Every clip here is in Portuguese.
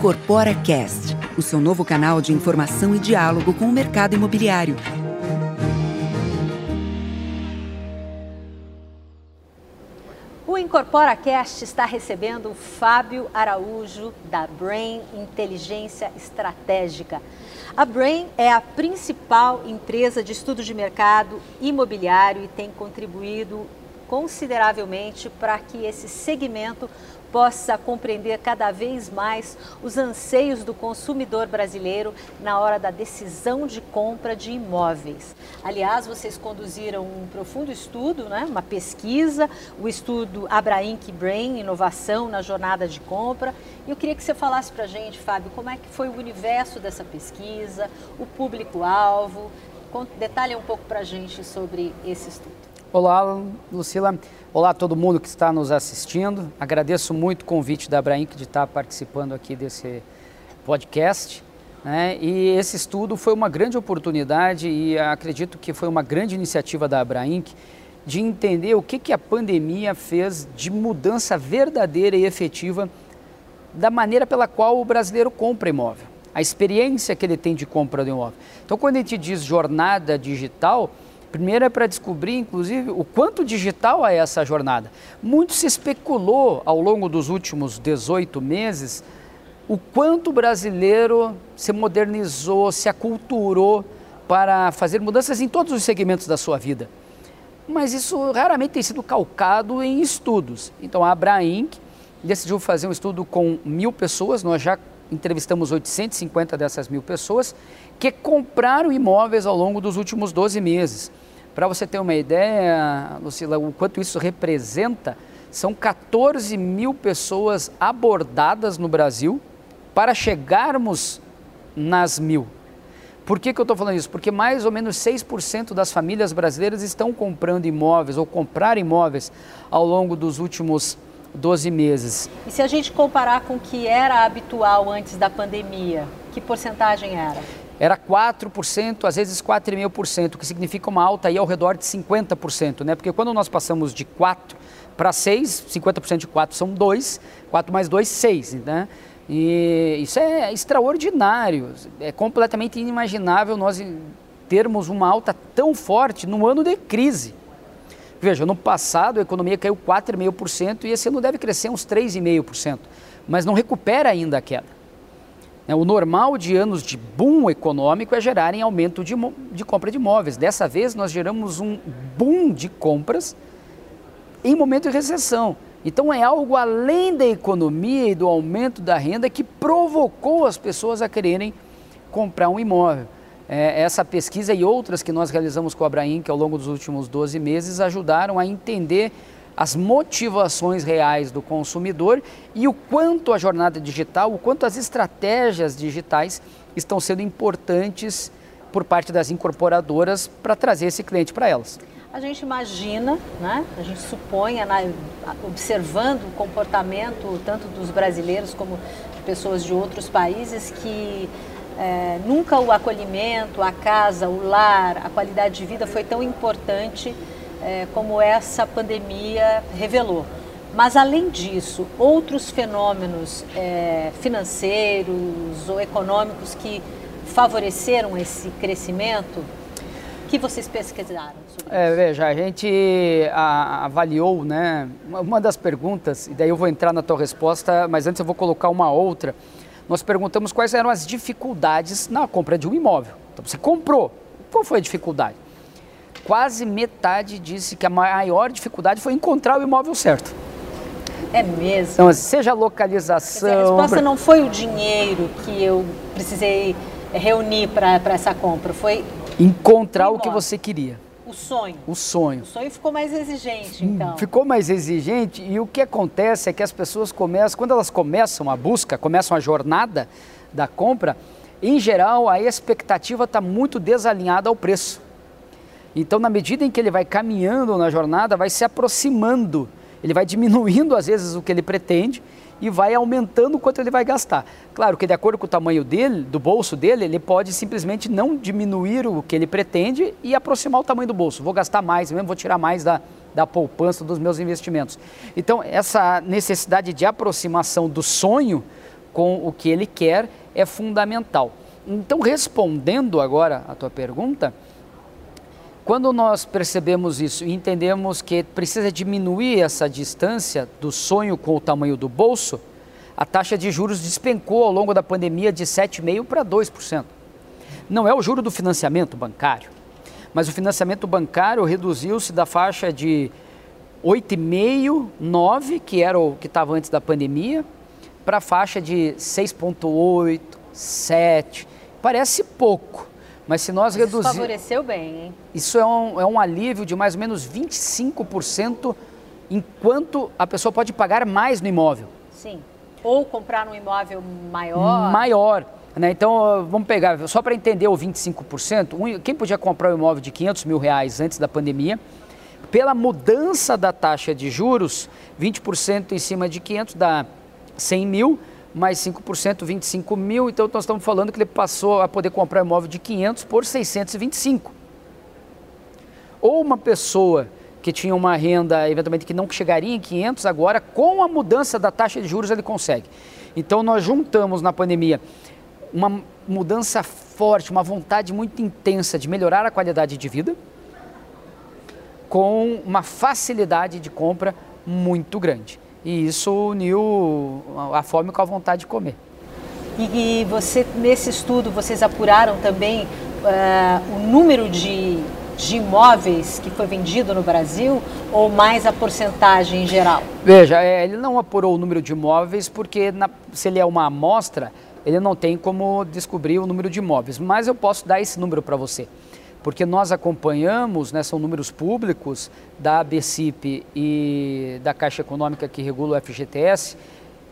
Incorpora Cast, o seu novo canal de informação e diálogo com o mercado imobiliário. O Incorpora Cast está recebendo o Fábio Araújo da Brain Inteligência Estratégica. A Brain é a principal empresa de estudo de mercado imobiliário e tem contribuído consideravelmente para que esse segmento possa compreender cada vez mais os anseios do consumidor brasileiro na hora da decisão de compra de imóveis. Aliás, vocês conduziram um profundo estudo, né? uma pesquisa, o estudo Abrainc Brain, inovação na jornada de compra. E eu queria que você falasse para a gente, Fábio, como é que foi o universo dessa pesquisa, o público-alvo. Detalhe um pouco para a gente sobre esse estudo. Olá, Lucila. Olá a todo mundo que está nos assistindo. Agradeço muito o convite da Abrainc de estar participando aqui desse podcast. Né? E esse estudo foi uma grande oportunidade e acredito que foi uma grande iniciativa da Abrainc de entender o que, que a pandemia fez de mudança verdadeira e efetiva da maneira pela qual o brasileiro compra imóvel, a experiência que ele tem de compra do imóvel. Então, quando a gente diz jornada digital, Primeiro é para descobrir, inclusive, o quanto digital é essa jornada. Muito se especulou ao longo dos últimos 18 meses o quanto o brasileiro se modernizou, se aculturou para fazer mudanças em todos os segmentos da sua vida. Mas isso raramente tem sido calcado em estudos. Então a Abrainc decidiu fazer um estudo com mil pessoas, nós já entrevistamos 850 dessas mil pessoas, que compraram imóveis ao longo dos últimos 12 meses. Para você ter uma ideia, Lucila, o quanto isso representa, são 14 mil pessoas abordadas no Brasil para chegarmos nas mil. Por que, que eu estou falando isso? Porque mais ou menos 6% das famílias brasileiras estão comprando imóveis ou compraram imóveis ao longo dos últimos 12 meses. E se a gente comparar com o que era habitual antes da pandemia, que porcentagem era? Era 4%, às vezes 4,5%, que significa uma alta aí ao redor de 50%, né? Porque quando nós passamos de 4 para 6, 50% de 4 são 2, 4 mais 2, 6, né? E isso é extraordinário, é completamente inimaginável nós termos uma alta tão forte no ano de crise. Veja, no passado a economia caiu 4,5% e esse ano deve crescer uns 3,5%, mas não recupera ainda a queda. Né, o normal de anos de boom econômico é gerarem aumento de, de compra de imóveis. Dessa vez, nós geramos um boom de compras em momento de recessão. Então, é algo além da economia e do aumento da renda que provocou as pessoas a quererem comprar um imóvel. É, essa pesquisa e outras que nós realizamos com a que ao longo dos últimos 12 meses ajudaram a entender as motivações reais do consumidor e o quanto a jornada digital, o quanto as estratégias digitais estão sendo importantes por parte das incorporadoras para trazer esse cliente para elas. A gente imagina, né? a gente supõe, observando o comportamento tanto dos brasileiros como de pessoas de outros países, que é, nunca o acolhimento, a casa, o lar, a qualidade de vida foi tão importante é, como essa pandemia revelou. Mas, além disso, outros fenômenos é, financeiros ou econômicos que favoreceram esse crescimento, que vocês pesquisaram sobre é, Veja, a gente a, avaliou, né, uma das perguntas, e daí eu vou entrar na tua resposta, mas antes eu vou colocar uma outra. Nós perguntamos quais eram as dificuldades na compra de um imóvel. Então, você comprou, qual foi a dificuldade? Quase metade disse que a maior dificuldade foi encontrar o imóvel certo. É mesmo? Então, seja a localização... Dizer, a resposta não foi o dinheiro que eu precisei reunir para essa compra, foi... Encontrar o, o que você queria. O sonho. O sonho. O sonho ficou mais exigente, então. Ficou mais exigente e o que acontece é que as pessoas começam, quando elas começam a busca, começam a jornada da compra, em geral a expectativa está muito desalinhada ao preço. Então, na medida em que ele vai caminhando na jornada, vai se aproximando, ele vai diminuindo às vezes o que ele pretende e vai aumentando o quanto ele vai gastar. Claro que de acordo com o tamanho dele, do bolso dele, ele pode simplesmente não diminuir o que ele pretende e aproximar o tamanho do bolso. Vou gastar mais mesmo, vou tirar mais da, da poupança dos meus investimentos. Então, essa necessidade de aproximação do sonho com o que ele quer é fundamental. Então, respondendo agora a tua pergunta, quando nós percebemos isso e entendemos que precisa diminuir essa distância do sonho com o tamanho do bolso, a taxa de juros despencou ao longo da pandemia de 7,5% para 2%. Não é o juro do financiamento bancário, mas o financiamento bancário reduziu-se da faixa de 8,5%, 9%, que era o que estava antes da pandemia, para a faixa de 6,8%, 7%. Parece pouco, mas se nós reduzirmos. Isso favoreceu bem, hein? Isso é um, é um alívio de mais ou menos 25% enquanto a pessoa pode pagar mais no imóvel. Sim. Ou comprar um imóvel maior. Maior. Né? Então, vamos pegar, só para entender o 25%, quem podia comprar um imóvel de 500 mil reais antes da pandemia, pela mudança da taxa de juros, 20% em cima de 500 dá 100 mil, mais 5%, 25 mil. Então, nós estamos falando que ele passou a poder comprar imóvel de 500 por 625. Ou uma pessoa que tinha uma renda, eventualmente, que não chegaria em 500, agora, com a mudança da taxa de juros, ele consegue. Então, nós juntamos na pandemia uma mudança forte, uma vontade muito intensa de melhorar a qualidade de vida, com uma facilidade de compra muito grande. E isso uniu a fome com a vontade de comer. E, você, nesse estudo, vocês apuraram também uh, o número de, de imóveis que foi vendido no Brasil ou mais a porcentagem em geral? Veja, é, ele não apurou o número de imóveis porque na, se ele é uma amostra, ele não tem como descobrir o número de imóveis. Mas eu posso dar esse número para você porque nós acompanhamos, né, são números públicos da ABCIP e da Caixa Econômica que regula o FGTS.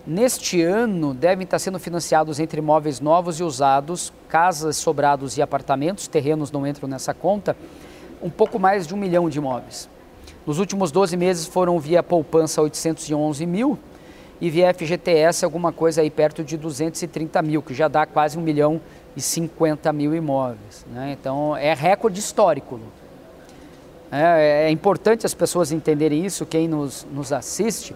Neste ano devem estar sendo financiados entre imóveis novos e usados, casas, sobrados e apartamentos, terrenos não entram nessa conta, um pouco mais de um milhão de imóveis. Nos últimos 12 meses foram via poupança 811 mil e via FGTS alguma coisa aí perto de 230 mil, que já dá quase um milhão e 50 mil imóveis. Né? Então é recorde histórico. É, é, importante as pessoas entenderem isso, quem nos, nos assiste,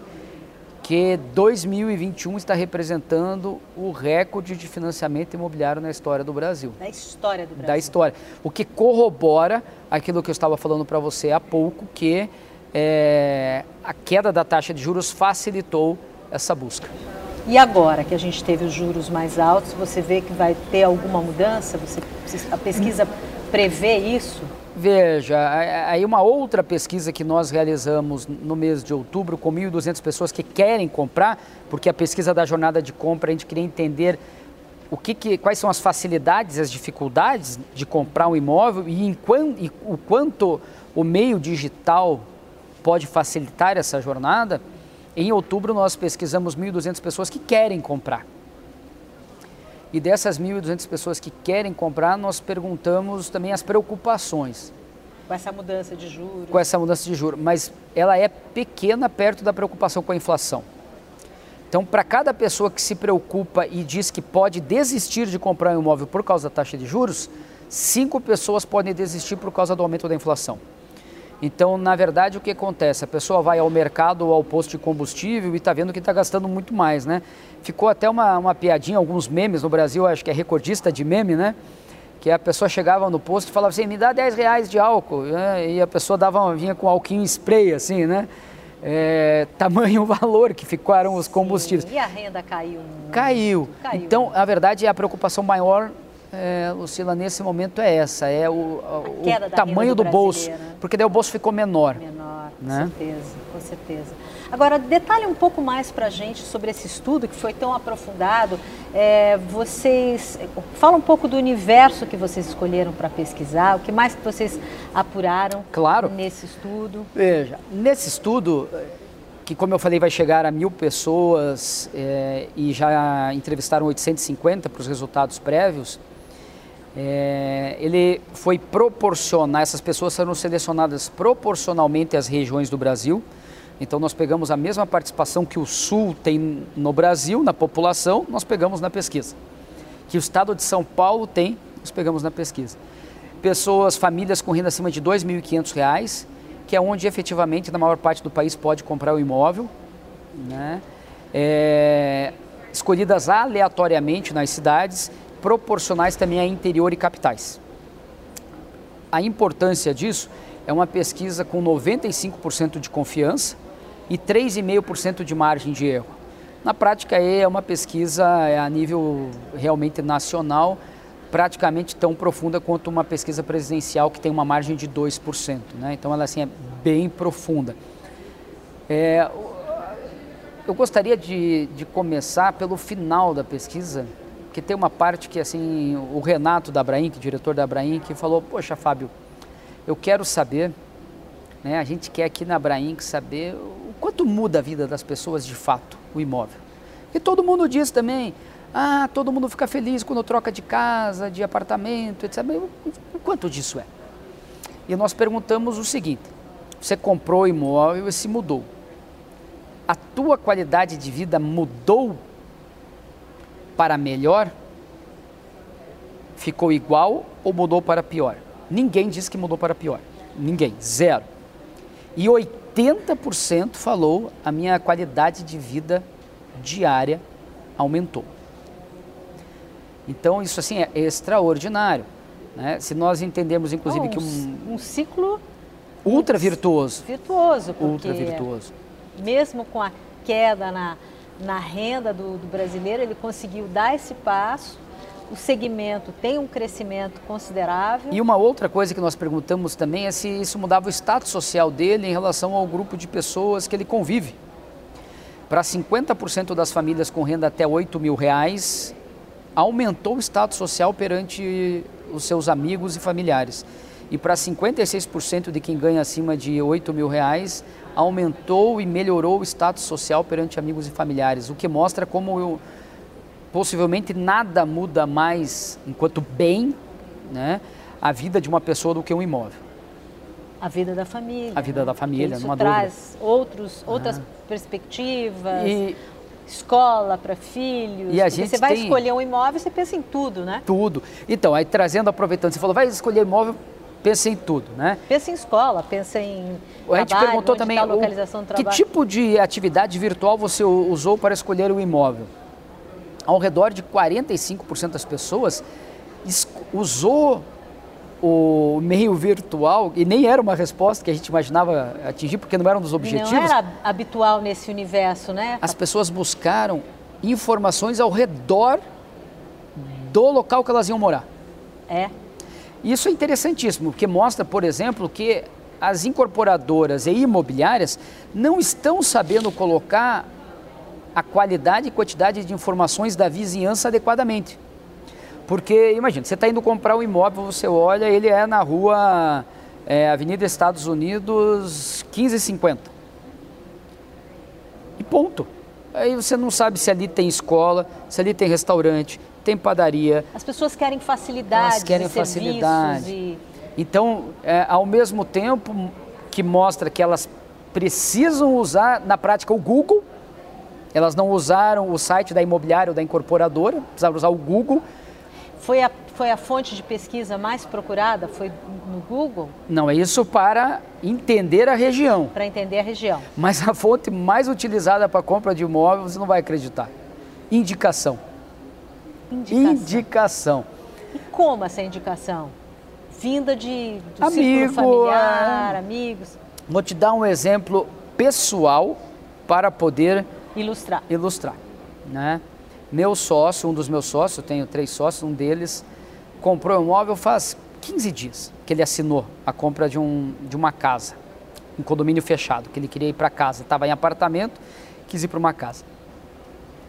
que 2021 está representando o recorde de financiamento imobiliário na história do Brasil. Da história do Brasil. Da história. O que corrobora aquilo que eu estava falando para você há pouco, que é, a queda da taxa de juros facilitou essa busca. E agora que a gente teve os juros mais altos, você vê que vai ter alguma mudança? Você, a pesquisa prevê isso? Veja, aí uma outra pesquisa que nós realizamos no mês de outubro com 1.200 pessoas que querem comprar, porque a pesquisa da jornada de compra a gente queria entender o que, que quais são as facilidades, as dificuldades de comprar um imóvel e, em, e o quanto o meio digital pode facilitar essa jornada. Em outubro, nós pesquisamos 1.200 pessoas que querem comprar. E dessas 1.200 pessoas que querem comprar, nós perguntamos também as preocupações. Com essa mudança de juros. Com essa mudança de juros. Mas ela é pequena perto da preocupação com a inflação. Então, para cada pessoa que se preocupa e diz que pode desistir de comprar um imóvel por causa da taxa de juros, cinco pessoas podem desistir por causa do aumento da inflação. Então, na verdade, o que acontece? A pessoa vai ao mercado ou ao posto de combustível e está vendo que está gastando muito mais, né? Ficou até uma, uma piadinha, alguns memes no Brasil, acho que é recordista de meme, né? Que a pessoa chegava no posto e falava assim, me dá 10 reais de álcool. Né? E a pessoa dava, vinha com alquinho spray, assim, né? É, tamanho valor que ficaram os combustíveis. Sim, e a renda caiu? Caiu. caiu. Então, a verdade, é a preocupação maior é, Lucila, nesse momento é essa, é o, o tamanho do, do bolso, porque daí o bolso ficou menor. Menor, com né? certeza, com certeza. Agora, detalhe um pouco mais para a gente sobre esse estudo que foi tão aprofundado. É, vocês, fala um pouco do universo que vocês escolheram para pesquisar, o que mais que vocês apuraram claro. nesse estudo? Veja, nesse estudo, que como eu falei vai chegar a mil pessoas é, e já entrevistaram 850 para os resultados prévios, é, ele foi proporcionar, essas pessoas foram selecionadas proporcionalmente às regiões do Brasil. Então nós pegamos a mesma participação que o Sul tem no Brasil, na população, nós pegamos na pesquisa. Que o estado de São Paulo tem, nós pegamos na pesquisa. Pessoas, famílias com renda acima de R$ 2.500, que é onde efetivamente na maior parte do país pode comprar o imóvel. Né? É, escolhidas aleatoriamente nas cidades, proporcionais também a interior e capitais. A importância disso é uma pesquisa com 95% de confiança e 3,5% de margem de erro. Na prática, é uma pesquisa é, a nível realmente nacional, praticamente tão profunda quanto uma pesquisa presidencial que tem uma margem de 2%. Né? Então, ela assim, é bem profunda. É, eu gostaria de, de começar pelo final da pesquisa, que tem uma parte que assim o Renato da Abraim, que é diretor da Abraim, que falou, poxa Fábio, eu quero saber, né, a gente quer aqui na Abraim saber o quanto muda a vida das pessoas de fato, o imóvel. E todo mundo diz também, ah, todo mundo fica feliz quando troca de casa, de apartamento, etc. Mas o quanto disso é? E nós perguntamos o seguinte, você comprou o imóvel e se mudou a tua qualidade de vida mudou para melhor? Ficou igual ou mudou para pior? Ninguém disse que mudou para pior. Ninguém, zero. E 80% falou a minha qualidade de vida diária aumentou. Então isso assim é extraordinário. Né? Se nós entendemos inclusive oh, um, que um, um ciclo ultra virtuoso, virtuoso, ultra virtuoso mesmo com a queda na, na renda do, do brasileiro, ele conseguiu dar esse passo. O segmento tem um crescimento considerável. E uma outra coisa que nós perguntamos também é se isso mudava o status social dele em relação ao grupo de pessoas que ele convive. Para 50% das famílias com renda até 8 mil reais, aumentou o status social perante os seus amigos e familiares. E para 56% de quem ganha acima de 8 mil reais, aumentou e melhorou o status social perante amigos e familiares, o que mostra como eu, possivelmente nada muda mais, enquanto bem, né, a vida de uma pessoa do que um imóvel. A vida da família. A vida da família, Isso traz outros, outras ah. perspectivas. E, escola para filhos. E a gente você vai tem... escolher um imóvel, você pensa em tudo, né? Tudo. Então, aí trazendo, aproveitando, você falou, vai escolher imóvel, pensa em tudo, né? Pensa em escola, pensa em A gente trabalho, perguntou também tá localização o, que tipo de atividade virtual você usou para escolher o imóvel. Ao redor de 45% das pessoas usou o meio virtual, e nem era uma resposta que a gente imaginava atingir, porque não era um dos objetivos. Não era habitual nesse universo, né? As pessoas buscaram informações ao redor do local que elas iam morar. É. Isso é interessantíssimo, porque mostra, por exemplo, que as incorporadoras e imobiliárias não estão sabendo colocar a qualidade e quantidade de informações da vizinhança adequadamente. Porque, imagina, você está indo comprar um imóvel, você olha, ele é na rua é, Avenida Estados Unidos 1550. E ponto. Aí você não sabe se ali tem escola, se ali tem restaurante, tem padaria. As pessoas querem facilidade, elas querem facilidade. E... Então, é, ao mesmo tempo que mostra que elas precisam usar na prática o Google, elas não usaram o site da imobiliária ou da incorporadora, precisavam usar o Google. Foi a, foi a fonte de pesquisa mais procurada? Foi no Google? Não, é isso para entender a região. Para entender a região. Mas a fonte mais utilizada para compra de imóvel, você não vai acreditar. Indicação. Indicação. indicação. E como essa indicação? Vinda de do Amigo, familiar, é... amigos? Vou te dar um exemplo pessoal para poder ilustrar. Ilustrar, né? Meu sócio, um dos meus sócios, eu tenho três sócios, um deles comprou um imóvel faz 15 dias que ele assinou a compra de, um, de uma casa, um condomínio fechado, que ele queria ir para casa. Estava em apartamento, quis ir para uma casa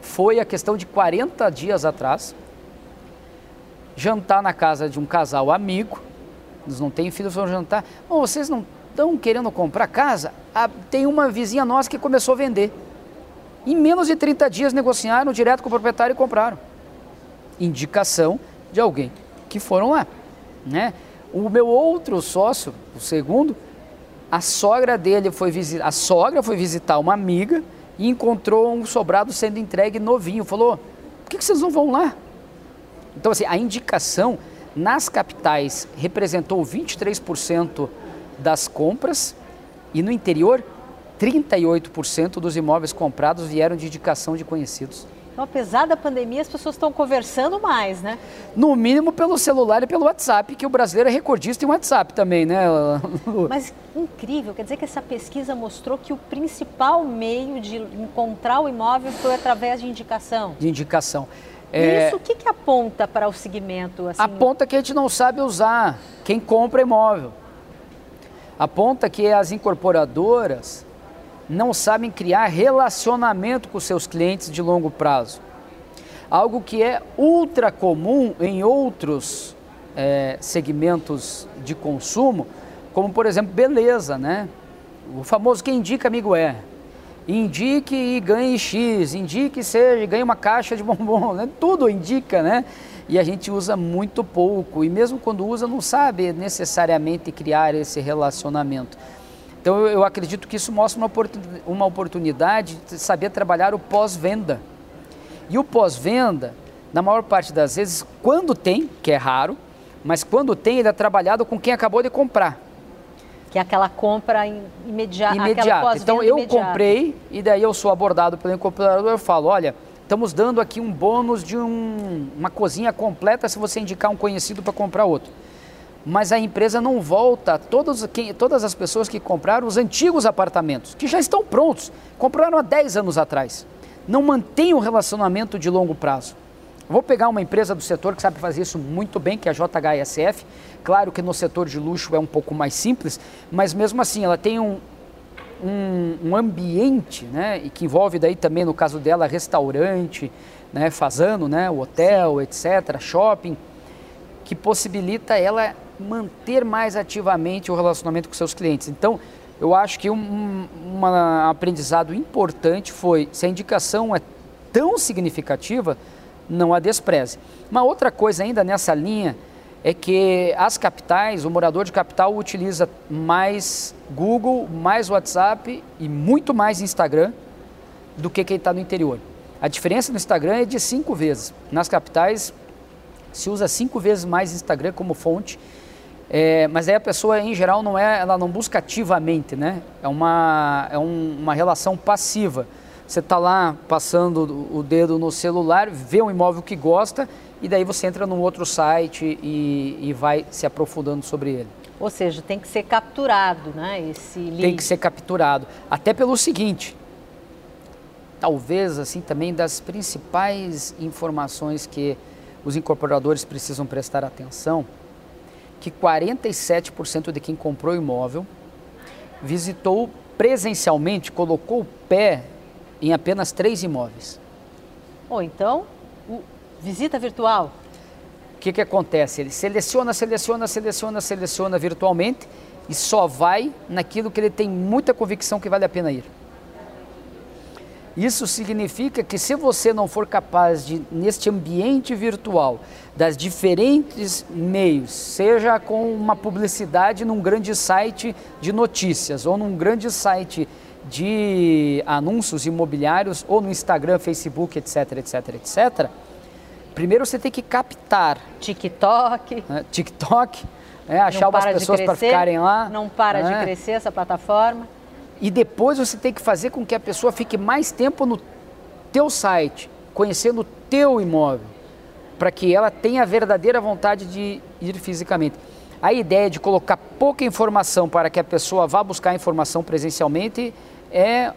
foi a questão de 40 dias atrás, jantar na casa de um casal amigo, eles não têm filhos, vão jantar. Oh, vocês não estão querendo comprar casa? Ah, tem uma vizinha nossa que começou a vender. Em menos de 30 dias negociaram direto com o proprietário e compraram. Indicação de alguém que foram lá. Né? O meu outro sócio, o segundo, a sogra dele foi visitar, a sogra foi visitar uma amiga e encontrou um sobrado sendo entregue novinho. Falou: por que, vocês não vão lá? Então, assim, a indicação nas capitais representou 23% das compras e no interior 38% dos imóveis comprados vieram de indicação de conhecidos. Então, apesar da pandemia, as pessoas estão conversando mais, né? No mínimo pelo celular e pelo WhatsApp, que o brasileiro é recordista em WhatsApp também, né? Mas incrível, quer dizer que essa pesquisa mostrou que o principal meio de encontrar o imóvel foi através de indicação. De indicação. É... Isso o que, que aponta para o segmento? Assim? Aponta que a gente não sabe usar quem compra imóvel. Aponta que as incorporadoras não sabem criar relacionamento com seus clientes de longo prazo. Algo que é ultra comum em outros é, segmentos de consumo, como por exemplo beleza, né? O famoso quem indica amigo é. Indique e ganhe X, indique e seja, ganhe uma caixa de bombom, né? tudo indica, né? E a gente usa muito pouco, e mesmo quando usa, não sabe necessariamente criar esse relacionamento. Então eu acredito que isso mostra uma oportunidade de saber trabalhar o pós-venda. E o pós-venda, na maior parte das vezes, quando tem, que é raro, mas quando tem, ele é trabalhado com quem acabou de comprar. Que é aquela compra imediata. Imediata. Então eu imediata. comprei e daí eu sou abordado pelo incorporador e falo, olha, estamos dando aqui um bônus de um, uma cozinha completa se você indicar um conhecido para comprar outro mas a empresa não volta todos, quem, todas as pessoas que compraram os antigos apartamentos, que já estão prontos, compraram há 10 anos atrás. Não mantém um relacionamento de longo prazo. Vou pegar uma empresa do setor que sabe fazer isso muito bem, que é a JHSF. Claro que no setor de luxo é um pouco mais simples, mas mesmo assim ela tem um, um, um ambiente, né, e que envolve daí também, no caso dela, restaurante, né, fazano, né, hotel, etc., shopping, que possibilita ela manter mais ativamente o relacionamento com seus clientes. Então, eu acho que um, um aprendizado importante foi, se a indicação é tão significativa, não a despreze. Uma outra coisa ainda nessa linha é que as capitais, o morador de capital utiliza mais Google, mais WhatsApp e muito mais Instagram do que quem está no interior. A diferença no Instagram é de cinco vezes. Nas capitais se usa cinco vezes mais Instagram como fonte é, mas aí a pessoa, em geral, não é, ela não busca ativamente, né? É uma, é um, uma relação passiva. Você está lá passando o dedo no celular, vê um imóvel que gosta e daí você entra num outro site e, e vai se aprofundando sobre ele. Ou seja, tem que ser capturado, né? Esse lead. Tem que ser capturado. Até pelo seguinte, talvez assim também das principais informações que os incorporadores precisam prestar atenção que 47% de quem comprou o imóvel visitou presencialmente, colocou o pé em apenas três imóveis. Ou então, visita virtual. O que, que acontece? Ele seleciona, seleciona, seleciona, seleciona virtualmente e só vai naquilo que ele tem muita convicção que vale a pena ir. Isso significa que se você não for capaz de, neste ambiente virtual, das diferentes meios, seja com uma publicidade num grande site de notícias ou num grande site de anúncios imobiliários ou no Instagram, Facebook, etc, etc, etc. Primeiro você tem que captar. TikTok. Né, TikTok, né, achar umas pessoas para ficarem lá. Não para né? de crescer essa plataforma e depois você tem que fazer com que a pessoa fique mais tempo no teu site, conhecendo o teu imóvel, para que ela tenha a verdadeira vontade de ir fisicamente. A ideia de colocar pouca informação para que a pessoa vá buscar informação presencialmente é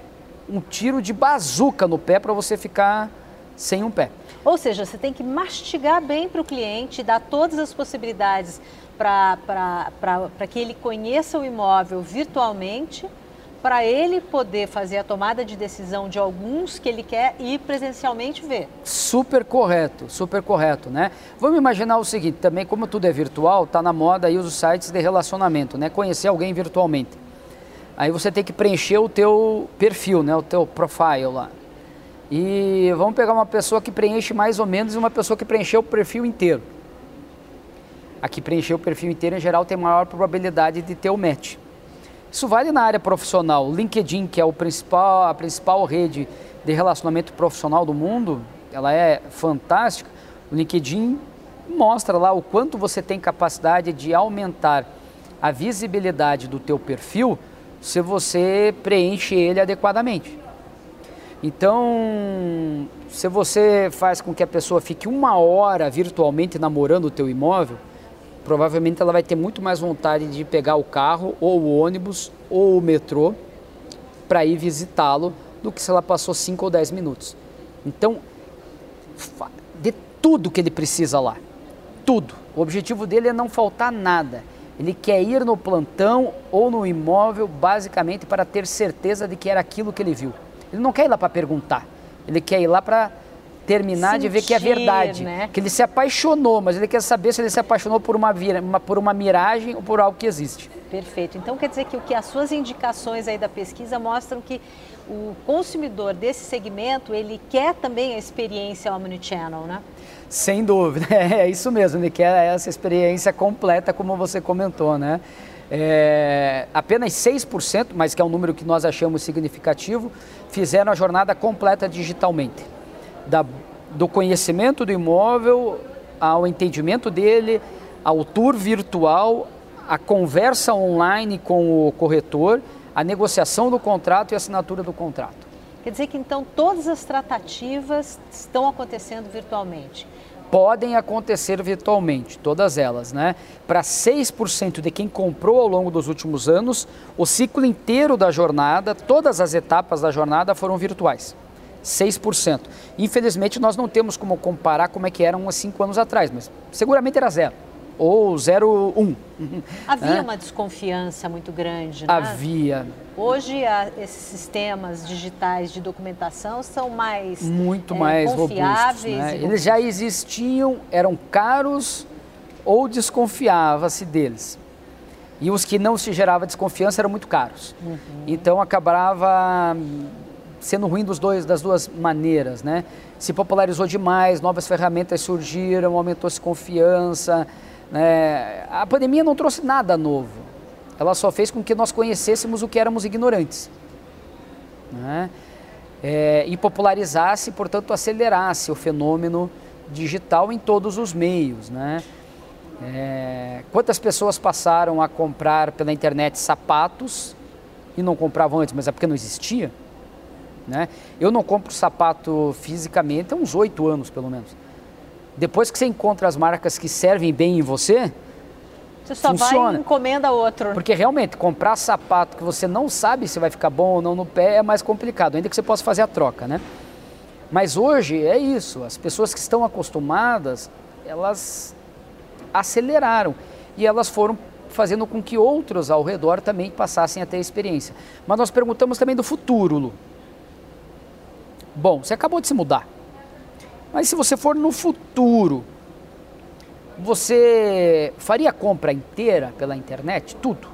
um tiro de bazuca no pé para você ficar sem um pé. Ou seja, você tem que mastigar bem para o cliente, dar todas as possibilidades para que ele conheça o imóvel virtualmente para ele poder fazer a tomada de decisão de alguns que ele quer ir presencialmente ver. Super correto, super correto, né? Vamos imaginar o seguinte, também como tudo é virtual, tá na moda aí os sites de relacionamento, né? Conhecer alguém virtualmente. Aí você tem que preencher o teu perfil, né? O teu profile lá. E vamos pegar uma pessoa que preenche mais ou menos e uma pessoa que preencheu o perfil inteiro. A que preencheu o perfil inteiro, em geral, tem maior probabilidade de ter o match. Isso vale na área profissional. LinkedIn, que é o principal, a principal rede de relacionamento profissional do mundo, ela é fantástica. O LinkedIn mostra lá o quanto você tem capacidade de aumentar a visibilidade do teu perfil se você preenche ele adequadamente. Então, se você faz com que a pessoa fique uma hora virtualmente namorando o teu imóvel, provavelmente ela vai ter muito mais vontade de pegar o carro ou o ônibus ou o metrô para ir visitá-lo do que se ela passou 5 ou 10 minutos. Então, de tudo que ele precisa lá, tudo. O objetivo dele é não faltar nada. Ele quer ir no plantão ou no imóvel basicamente para ter certeza de que era aquilo que ele viu. Ele não quer ir lá para perguntar. Ele quer ir lá para terminar Sentir, de ver que é verdade. Né? Que ele se apaixonou, mas ele quer saber se ele se apaixonou por uma, uma, por uma miragem ou por algo que existe. Perfeito. Então quer dizer que o que as suas indicações aí da pesquisa mostram que o consumidor desse segmento, ele quer também a experiência omnichannel, né? Sem dúvida, é isso mesmo, ele quer essa experiência completa, como você comentou, né? É, apenas 6%, mas que é um número que nós achamos significativo, fizeram a jornada completa digitalmente. Da, do conhecimento do imóvel ao entendimento dele, ao tour virtual, a conversa online com o corretor, a negociação do contrato e a assinatura do contrato. Quer dizer que então todas as tratativas estão acontecendo virtualmente? podem acontecer virtualmente, todas elas, né? Para 6% de quem comprou ao longo dos últimos anos, o ciclo inteiro da jornada, todas as etapas da jornada foram virtuais. 6%. Infelizmente, nós não temos como comparar como é que eram há cinco anos atrás, mas seguramente era zero ou 01. Havia uma desconfiança muito grande, né? Havia. Hoje a, esses sistemas digitais de documentação são mais muito é, mais robustos. Né? Eles já existiam, eram caros ou desconfiava-se deles. E os que não se gerava desconfiança eram muito caros. Uhum. Então acabava sendo ruim dos dois, das duas maneiras, né? Se popularizou demais, novas ferramentas surgiram, aumentou-se confiança, né? A pandemia não trouxe nada novo. Ela só fez com que nós conhecêssemos o que éramos ignorantes. Né? É, e popularizasse, portanto, acelerasse o fenômeno digital em todos os meios. Né? É, quantas pessoas passaram a comprar pela internet sapatos e não compravam antes, mas é porque não existia? Né? Eu não compro sapato fisicamente há uns oito anos, pelo menos. Depois que você encontra as marcas que servem bem em você, você só funciona. vai e encomenda outro. Porque realmente, comprar sapato que você não sabe se vai ficar bom ou não no pé é mais complicado, ainda que você possa fazer a troca, né? Mas hoje é isso, as pessoas que estão acostumadas, elas aceleraram e elas foram fazendo com que outros ao redor também passassem a ter a experiência. Mas nós perguntamos também do futuro, Lu. Bom, você acabou de se mudar. Mas se você for no futuro, você faria a compra inteira pela internet? Tudo.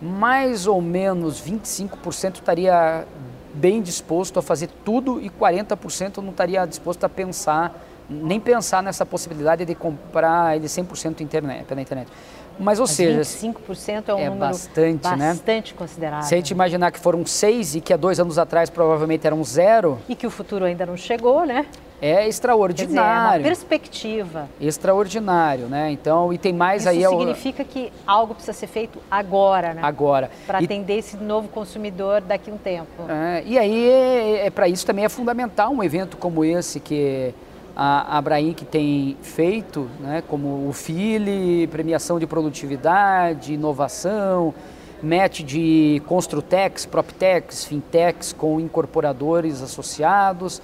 Mais ou menos 25% estaria bem disposto a fazer tudo e 40% não estaria disposto a pensar, nem pensar nessa possibilidade de comprar ele 100% internet, pela internet. Mas, ou Mas seja, 25% é um é número bastante, né? bastante né? considerável. Se a gente imaginar que foram seis e que há dois anos atrás provavelmente eram zero. E que o futuro ainda não chegou, né? É extraordinário. Dizer, é uma perspectiva. Extraordinário, né? Então, e tem mais Isso aí... Isso significa que algo precisa ser feito agora, né? Agora. Para atender esse novo consumidor daqui a um tempo. É, e aí, é, é para isso também é fundamental um evento como esse que a Abraim que tem feito, né, como o FILE, premiação de produtividade, inovação, MET de Construtex, PropTex, Fintechs com incorporadores associados,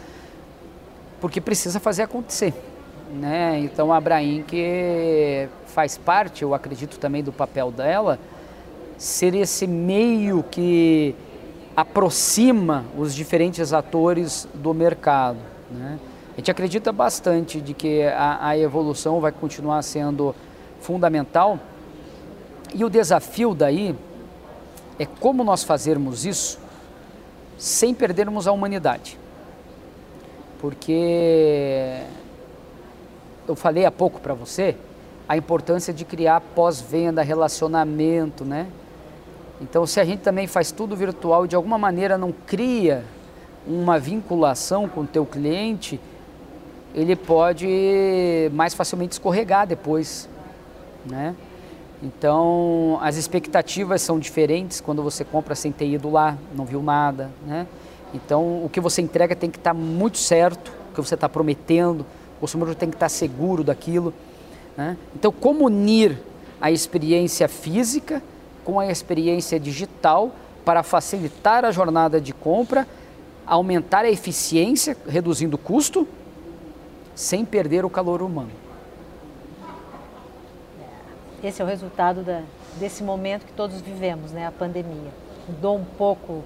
porque precisa fazer acontecer. Né? Então a Abraim que faz parte, eu acredito também do papel dela, ser esse meio que aproxima os diferentes atores do mercado. Né? A gente acredita bastante de que a, a evolução vai continuar sendo fundamental e o desafio daí é como nós fazermos isso sem perdermos a humanidade. Porque eu falei há pouco para você a importância de criar pós-venda, relacionamento, né? Então, se a gente também faz tudo virtual e de alguma maneira não cria uma vinculação com o teu cliente, ele pode mais facilmente escorregar depois, né? Então, as expectativas são diferentes quando você compra sem ter ido lá, não viu nada, né? Então, o que você entrega tem que estar muito certo, o que você está prometendo, o consumidor tem que estar seguro daquilo. Né? Então, como unir a experiência física com a experiência digital para facilitar a jornada de compra, aumentar a eficiência, reduzindo o custo, sem perder o calor humano. Esse é o resultado da, desse momento que todos vivemos, né? a pandemia. Mudou um pouco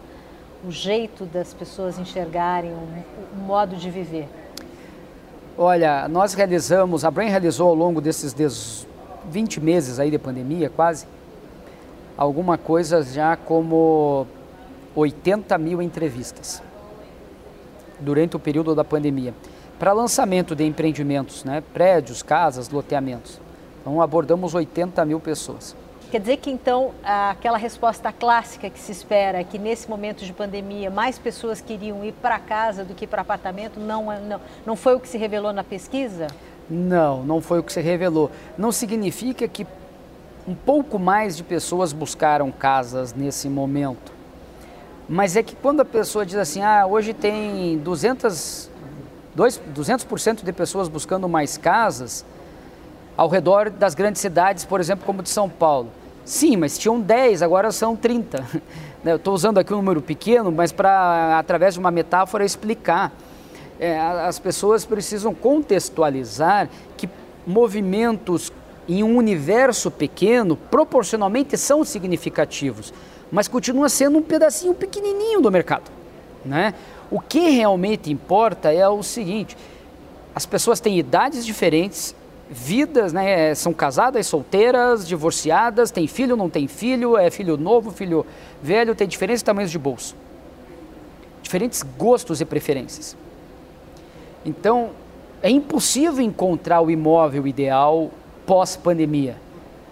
o jeito das pessoas enxergarem o, o modo de viver. Olha, nós realizamos, a Brain realizou ao longo desses 20 meses aí de pandemia, quase, alguma coisa já como 80 mil entrevistas durante o período da pandemia para lançamento de empreendimentos, né? prédios, casas, loteamentos. Então abordamos 80 mil pessoas. Quer dizer que então aquela resposta clássica que se espera, que nesse momento de pandemia mais pessoas queriam ir para casa do que para apartamento, não, é, não, não foi o que se revelou na pesquisa? Não, não foi o que se revelou. Não significa que um pouco mais de pessoas buscaram casas nesse momento. Mas é que quando a pessoa diz assim, ah, hoje tem 200, 200% de pessoas buscando mais casas ao redor das grandes cidades, por exemplo, como de São Paulo. Sim, mas tinham 10, agora são 30. Né, eu estou usando aqui um número pequeno, mas para, através de uma metáfora, explicar. É, as pessoas precisam contextualizar que movimentos em um universo pequeno, proporcionalmente são significativos, mas continua sendo um pedacinho pequenininho do mercado. Né? O que realmente importa é o seguinte: as pessoas têm idades diferentes, vidas, né, são casadas, solteiras, divorciadas, tem filho, não tem filho, é filho novo, filho velho, tem diferentes tamanhos de bolso, diferentes gostos e preferências. Então, é impossível encontrar o imóvel ideal pós-pandemia.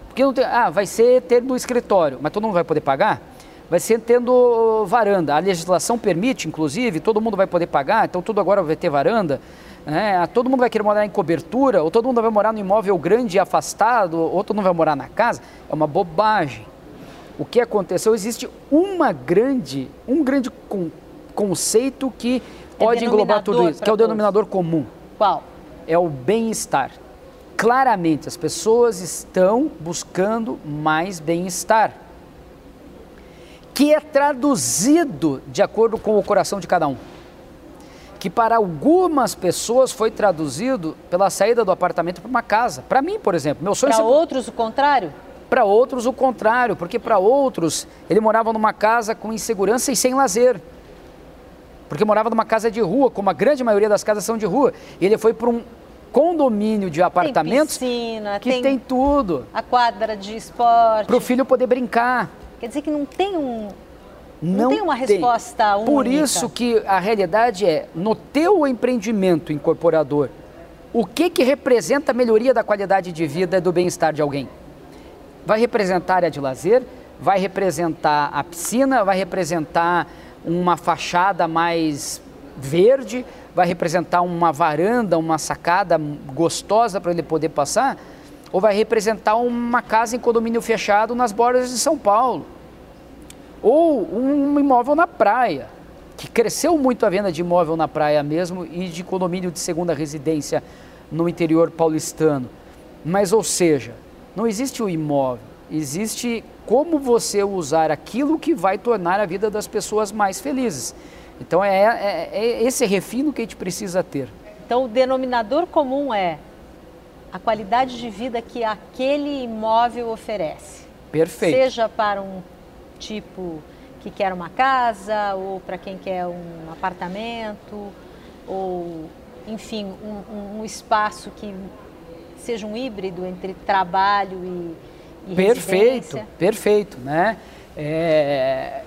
Porque não tem, ah, vai ser tendo escritório, mas todo mundo vai poder pagar? Vai ser tendo varanda. A legislação permite, inclusive, todo mundo vai poder pagar, então tudo agora vai ter varanda. Né? Todo mundo vai querer morar em cobertura, ou todo mundo vai morar no imóvel grande e afastado, ou todo mundo vai morar na casa. É uma bobagem. O que aconteceu? Existe uma grande, um grande con conceito que é pode englobar tudo isso, que é o denominador comum. Qual? É o bem-estar claramente as pessoas estão buscando mais bem-estar, que é traduzido de acordo com o coração de cada um. Que para algumas pessoas foi traduzido pela saída do apartamento para uma casa. Para mim, por exemplo, meu sonho. Para sempre... outros o contrário? Para outros o contrário, porque para outros ele morava numa casa com insegurança e sem lazer. Porque morava numa casa de rua, como a grande maioria das casas são de rua. E ele foi para um condomínio de apartamentos tem piscina, que tem, tem tudo. A quadra de esporte. Para o filho poder brincar. Quer dizer que não tem um. Não, não tem uma resposta tem. única. Por isso que a realidade é, no teu empreendimento incorporador, o que, que representa a melhoria da qualidade de vida e do bem-estar de alguém? Vai representar a área de lazer, vai representar a piscina, vai representar uma fachada mais verde, vai representar uma varanda, uma sacada gostosa para ele poder passar, ou vai representar uma casa em condomínio fechado nas bordas de São Paulo, ou um imóvel na praia, que cresceu muito a venda de imóvel na praia mesmo e de condomínio de segunda residência no interior paulistano. Mas, ou seja, não existe o imóvel, existe como você usar aquilo que vai tornar a vida das pessoas mais felizes. Então é, é, é esse refino que a gente precisa ter. Então o denominador comum é a qualidade de vida que aquele imóvel oferece. Perfeito. Seja para um tipo que quer uma casa, ou para quem quer um apartamento, ou enfim, um, um, espaço que seja um híbrido entre trabalho e, e perfeito. Perfeito, né? É,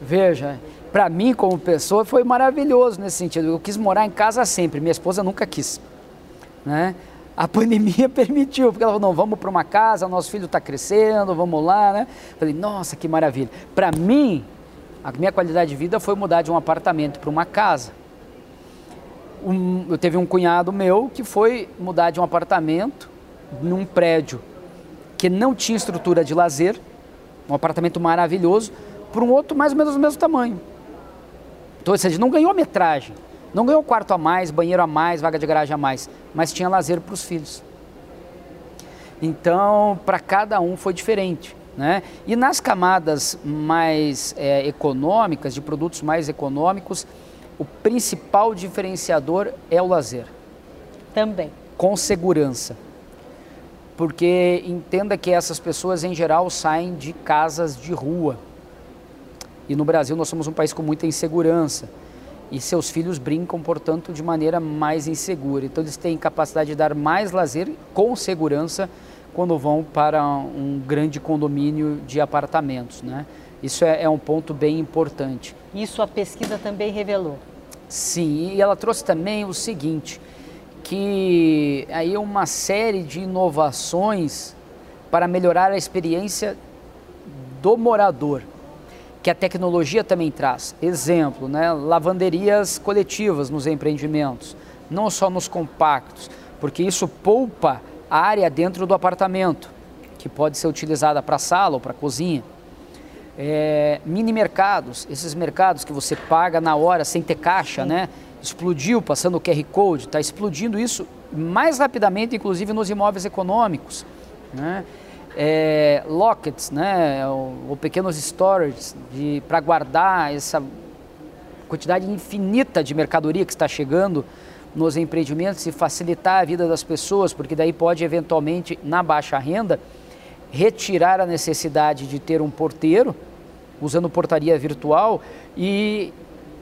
veja, para mim, como pessoa, foi maravilhoso nesse sentido. Eu quis morar em casa sempre, minha esposa nunca quis. Né? A pandemia permitiu, porque ela falou: não, vamos para uma casa, nosso filho está crescendo, vamos lá. Né? Falei: nossa, que maravilha. Para mim, a minha qualidade de vida foi mudar de um apartamento para uma casa. Um, eu teve um cunhado meu que foi mudar de um apartamento num prédio que não tinha estrutura de lazer, um apartamento maravilhoso, para um outro mais ou menos do mesmo tamanho. Então, ou seja, não ganhou metragem, não ganhou quarto a mais, banheiro a mais, vaga de garagem a mais, mas tinha lazer para os filhos. Então, para cada um foi diferente. Né? E nas camadas mais é, econômicas, de produtos mais econômicos, o principal diferenciador é o lazer. Também. Com segurança. Porque entenda que essas pessoas, em geral, saem de casas de rua. E no Brasil nós somos um país com muita insegurança. E seus filhos brincam, portanto, de maneira mais insegura. Então eles têm capacidade de dar mais lazer com segurança quando vão para um grande condomínio de apartamentos. Né? Isso é, é um ponto bem importante. Isso a pesquisa também revelou. Sim, e ela trouxe também o seguinte, que aí uma série de inovações para melhorar a experiência do morador, que a tecnologia também traz. Exemplo, né, lavanderias coletivas nos empreendimentos, não só nos compactos, porque isso poupa área dentro do apartamento, que pode ser utilizada para sala ou para cozinha. É, mini mercados, esses mercados que você paga na hora sem ter caixa, né? Explodiu passando o QR Code, está explodindo isso mais rapidamente, inclusive nos imóveis econômicos. Né? É, lockets, né? ou, ou pequenos storages para guardar essa quantidade infinita de mercadoria que está chegando nos empreendimentos e facilitar a vida das pessoas, porque daí pode eventualmente, na baixa renda, retirar a necessidade de ter um porteiro, usando portaria virtual, e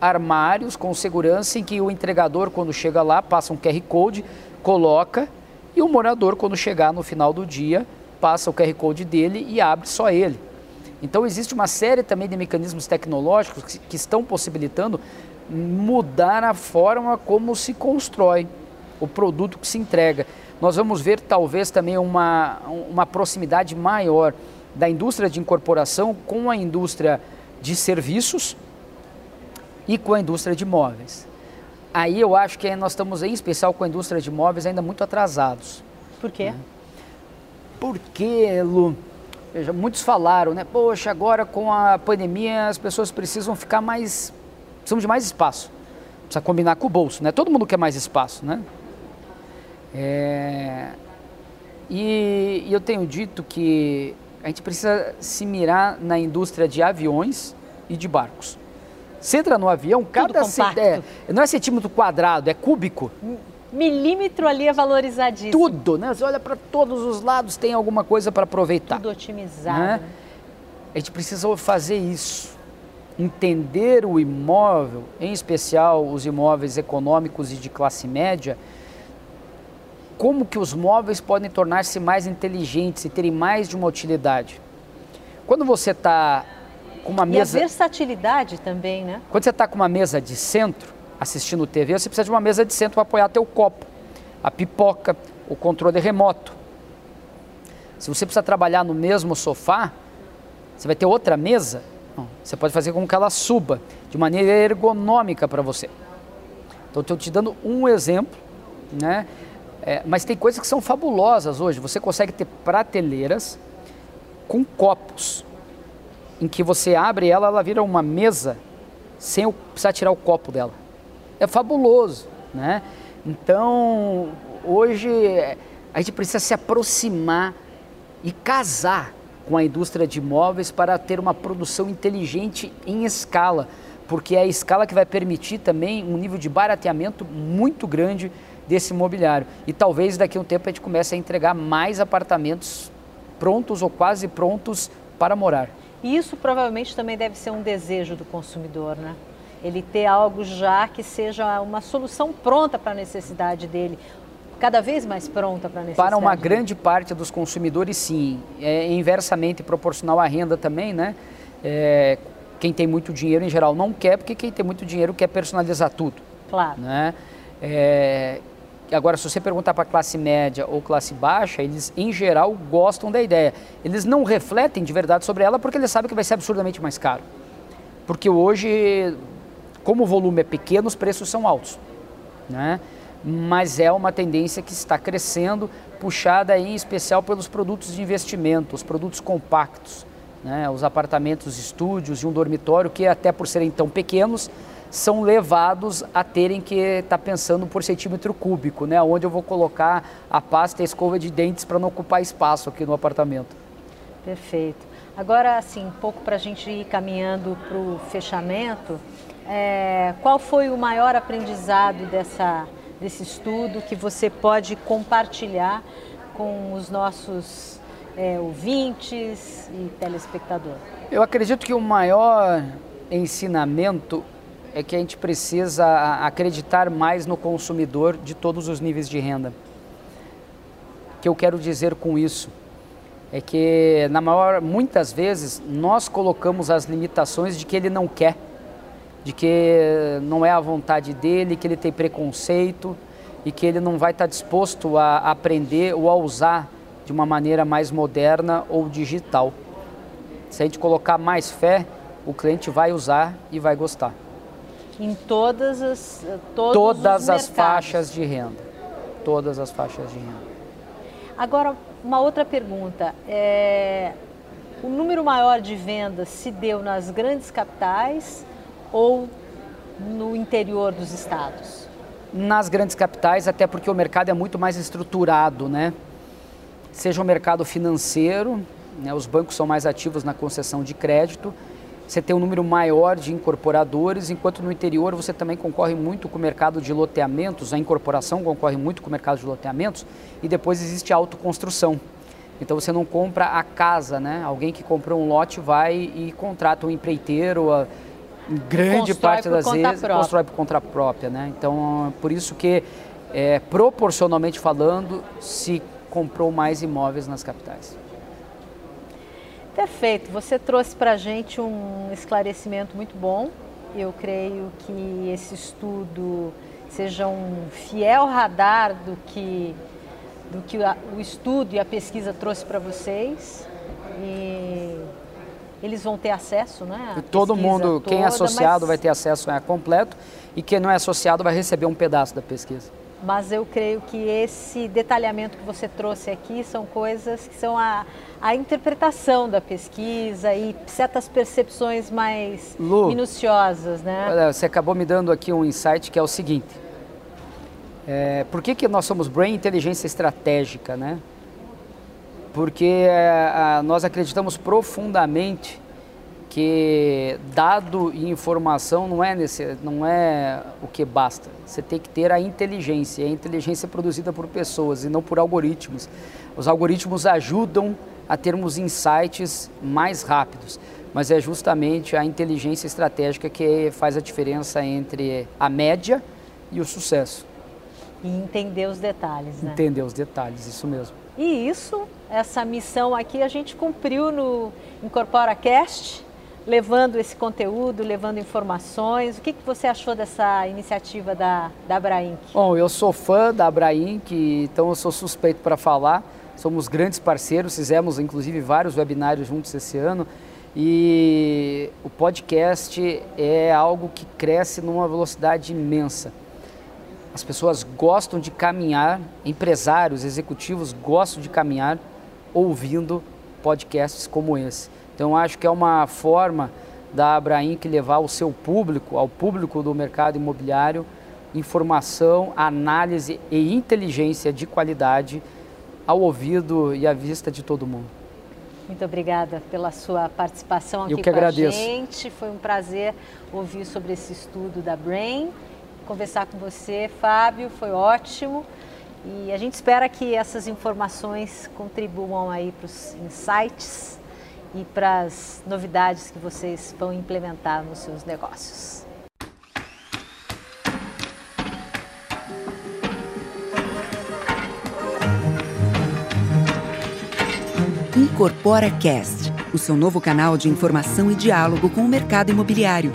armários com segurança em que o entregador, quando chega lá, passa um QR Code, coloca, e o morador, quando chegar no final do dia, passa o QR Code dele e abre só ele. Então existe uma série também de mecanismos tecnológicos que, estão possibilitando mudar a forma como se constrói o produto que se entrega. Nós vamos ver talvez também uma, uma proximidade maior da indústria de incorporação com a indústria de serviços e com a indústria de móveis. Aí eu acho que nós estamos, em especial com a indústria de móveis, ainda muito atrasados. Por quê? Né? Porque, Lu, muitos falaram, né? Poxa, agora com a pandemia as pessoas precisam ficar mais precisamos de mais espaço. Precisa combinar com o bolso, né? Todo mundo quer mais espaço, né? É... E, e eu tenho dito que a gente precisa se mirar na indústria de aviões e de barcos. Você entra no avião, cada é, não é centímetro quadrado, é cúbico. Milímetro ali é valorizadíssimo. Tudo, né? Você olha para todos os lados, tem alguma coisa para aproveitar. Tudo otimizado. Né? A gente precisa fazer isso entender o imóvel, em especial os imóveis econômicos e de classe média, como que os móveis podem tornar-se mais inteligentes e terem mais de uma utilidade. Quando você está com uma mesa... E a versatilidade também, né? Quando você está com uma mesa de centro, assistindo TV, você precisa de uma mesa de centro para apoiar teu copo, a pipoca, o controle remoto. Se você precisa trabalhar no mesmo sofá, você vai ter outra mesa você pode fazer com que ela suba de maneira ergonômica para você. Então, estou te dando um exemplo, né? É, mas tem coisas que são fabulosas hoje. Você consegue ter prateleiras com copos, em que você abre ela, ela vira uma mesa sem precisar tirar o copo dela. É fabuloso, né? Então, hoje a gente precisa se aproximar e casar com a indústria de imóveis para ter uma produção inteligente em escala, porque é a escala que vai permitir também um nível de barateamento muito grande desse imobiliário. E talvez daqui a um tempo a gente comece a entregar mais apartamentos prontos ou quase prontos para morar. E isso provavelmente também deve ser um desejo do consumidor, né? Ele ter algo já que seja uma solução pronta para a necessidade dele cada vez mais pronta para a necessidade? Para uma grande parte dos consumidores, sim. É inversamente proporcional à renda também, né? É, quem tem muito dinheiro, em geral, não quer, porque quem tem muito dinheiro quer personalizar tudo. Claro. Né? É, agora, se você perguntar para classe média ou classe baixa, eles, em geral, gostam da ideia. Eles não refletem de verdade sobre ela porque eles sabem que vai ser absurdamente mais caro. Porque hoje, como o volume é pequeno, os preços são altos. Né? mas é uma tendência que está crescendo, puxada em especial pelos produtos de investimento, os produtos compactos, Né? Os apartamentos, estúdios e um dormitório que até por serem tão pequenos são levados a terem que estar tá pensando por centímetro cúbico, né? Onde eu vou colocar a pasta e a escova de dentes para não ocupar espaço aqui no apartamento. Perfeito. Agora, assim, um pouco para a gente ir caminhando para o fechamento, é, qual foi o maior aprendizado dessa, desse estudo que você pode compartilhar com os nossos é, ouvintes e telespectadores? Eu acredito que o maior ensinamento é que a gente precisa acreditar mais no consumidor de todos os níveis de renda. O que eu quero dizer com isso é que na maior muitas vezes nós colocamos as limitações de que ele não quer, de que não é a vontade dele, que ele tem preconceito e que ele não vai estar disposto a aprender ou a usar de uma maneira mais moderna ou digital. Se a gente colocar mais fé, o cliente vai usar e vai gostar. Em todas as todas as faixas de renda, todas as faixas de renda. Agora uma outra pergunta é o número maior de vendas se deu nas grandes capitais ou no interior dos estados? Nas grandes capitais, até porque o mercado é muito mais estruturado, né? Seja o mercado financeiro, né? os bancos são mais ativos na concessão de crédito, você tem um número maior de incorporadores, enquanto no interior você também concorre muito com o mercado de loteamentos, a incorporação concorre muito com o mercado de loteamentos, e depois existe a autoconstrução. Então você não compra a casa, né? Alguém que comprou um lote vai e contrata um empreiteiro, grande constrói parte das vezes própria. constrói por conta própria, né? Então por isso que é, proporcionalmente falando se comprou mais imóveis nas capitais. Perfeito, você trouxe para a gente um esclarecimento muito bom. Eu creio que esse estudo seja um fiel radar do que, do que o estudo e a pesquisa trouxe para vocês. E eles vão ter acesso, né? Todo mundo, toda, quem é associado mas... vai ter acesso a completo e quem não é associado vai receber um pedaço da pesquisa mas eu creio que esse detalhamento que você trouxe aqui são coisas que são a, a interpretação da pesquisa e certas percepções mais Lu, minuciosas, né? Você acabou me dando aqui um insight que é o seguinte. É, por que, que nós somos Brain Inteligência Estratégica, né? Porque é, a, nós acreditamos profundamente que dado e informação não é, nesse, não é o que basta. Você tem que ter a inteligência. A inteligência é produzida por pessoas e não por algoritmos. Os algoritmos ajudam a termos insights mais rápidos, mas é justamente a inteligência estratégica que faz a diferença entre a média e o sucesso. E entender os detalhes, né? Entender os detalhes, isso mesmo. E isso, essa missão aqui a gente cumpriu no Incorpora Cast levando esse conteúdo, levando informações. O que, que você achou dessa iniciativa da, da Abrainc? Bom, eu sou fã da Abrainc, então eu sou suspeito para falar. Somos grandes parceiros, fizemos inclusive vários webinários juntos esse ano. E o podcast é algo que cresce numa velocidade imensa. As pessoas gostam de caminhar, empresários, executivos gostam de caminhar ouvindo podcasts como esse. Então acho que é uma forma da Abrainc levar ao seu público, ao público do mercado imobiliário, informação, análise e inteligência de qualidade ao ouvido e à vista de todo mundo. Muito obrigada pela sua participação aqui Eu que com agradeço. a gente. Foi um prazer ouvir sobre esse estudo da Brain. Conversar com você, Fábio, foi ótimo. E a gente espera que essas informações contribuam aí para os insights e para as novidades que vocês vão implementar nos seus negócios. Incorpora Cast, o seu novo canal de informação e diálogo com o mercado imobiliário.